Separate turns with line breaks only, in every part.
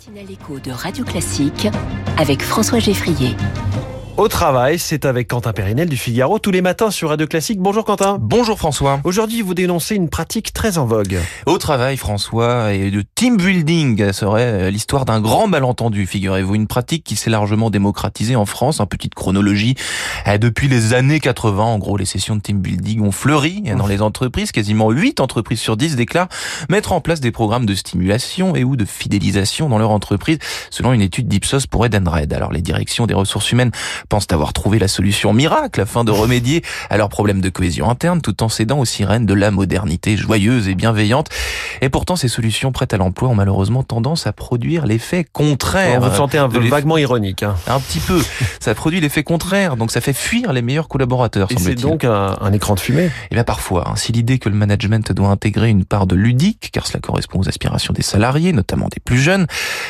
matinale écho de Radio Classique avec François Geffrier.
Au travail, c'est avec Quentin Périnel du Figaro tous les matins sur Radio Classique. Bonjour Quentin.
Bonjour François.
Aujourd'hui, vous dénoncez une pratique très en vogue.
Au travail, François, et de team building serait euh, l'histoire d'un grand malentendu, figurez-vous. Une pratique qui s'est largement démocratisée en France, en petite chronologie. Euh, depuis les années 80, en gros, les sessions de team building ont fleuri dans les entreprises. Quasiment 8 entreprises sur 10 déclarent mettre en place des programmes de stimulation et ou de fidélisation dans leur entreprise, selon une étude d'Ipsos pour Edenred. Alors, les directions des ressources humaines pensent avoir trouvé la solution miracle afin de remédier à leurs problèmes de cohésion interne tout en cédant aux sirènes de la modernité joyeuse et bienveillante. Et pourtant, ces solutions prêtes à l'emploi ont malheureusement tendance à produire l'effet contraire.
vous sentez un peu vaguement ironique. Hein.
Un petit peu. Ça produit l'effet contraire, donc ça fait fuir les meilleurs collaborateurs.
Et c'est donc un, un, écran de fumée. Et
eh bien parfois, hein, si l'idée que le management doit intégrer une part de ludique, car cela correspond aux aspirations des salariés, notamment des plus jeunes,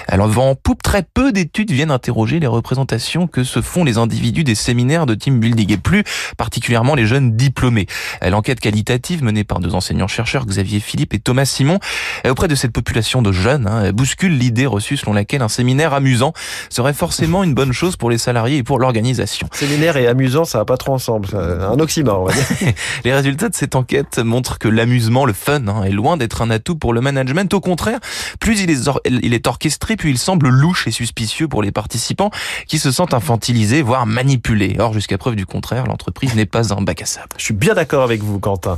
alors vent en poupe, très peu d'études viennent interroger les représentations que se font les individus des séminaires de team building et plus particulièrement les jeunes diplômés. L'enquête qualitative menée par deux enseignants-chercheurs, Xavier Philippe et Thomas Simon, auprès de cette population de jeunes, hein, bouscule l'idée reçue selon laquelle un séminaire amusant serait forcément une bonne chose pour les salariés et pour l'organisation.
Séminaire et amusant, ça va pas trop ensemble. Un oxymore, on va dire.
les résultats de cette enquête montrent que l'amusement, le fun, hein, est loin d'être un atout pour le management. Au contraire, plus il est, il est orchestré, plus il semble louche et suspicieux pour les participants qui se sentent infantilisés, voire manipulé. Or, jusqu'à preuve du contraire, l'entreprise n'est pas un bac à sable.
Je suis bien d'accord avec vous, Quentin.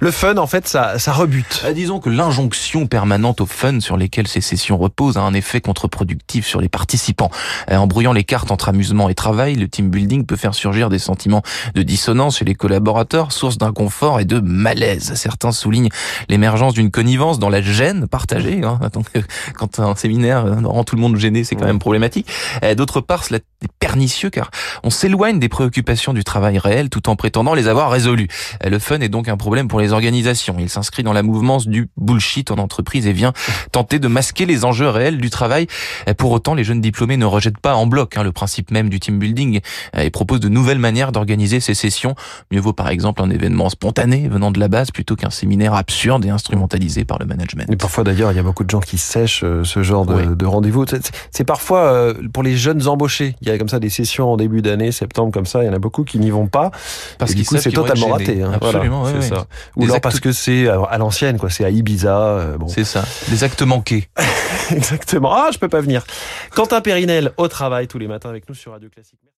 Le fun, en fait, ça, ça rebute.
Euh, disons que l'injonction permanente au fun sur lesquelles ces sessions reposent a un effet contre-productif sur les participants. Euh, en brouillant les cartes entre amusement et travail, le team building peut faire surgir des sentiments de dissonance chez les collaborateurs, source d'inconfort et de malaise. Certains soulignent l'émergence d'une connivence dans la gêne partagée. Hein. Quand un séminaire rend tout le monde gêné, c'est quand même problématique. Euh, d'autre part, cela pernicieux car on s'éloigne des préoccupations du travail réel tout en prétendant les avoir résolues. Le fun est donc un problème pour les organisations. Il s'inscrit dans la mouvance du bullshit en entreprise et vient tenter de masquer les enjeux réels du travail. Pour autant, les jeunes diplômés ne rejettent pas en bloc hein, le principe même du team building et proposent de nouvelles manières d'organiser ces sessions. Mieux vaut par exemple un événement spontané venant de la base plutôt qu'un séminaire absurde et instrumentalisé par le management.
Et parfois d'ailleurs, il y a beaucoup de gens qui sèchent euh, ce genre de, de rendez-vous. C'est parfois euh, pour les jeunes embauchés. Il y a comme ça des sessions en début d'année, septembre comme ça. Il y en a beaucoup qui n'y vont pas. Parce que c'est totalement raté. Hein.
Absolument,
voilà, ça. Ou alors parce que c'est à l'ancienne, quoi. C'est à Ibiza. Euh,
bon. C'est ça. Des actes manqués.
Exactement. Ah, je peux pas venir. Quentin Périnel au travail tous les matins avec nous sur Radio Classique.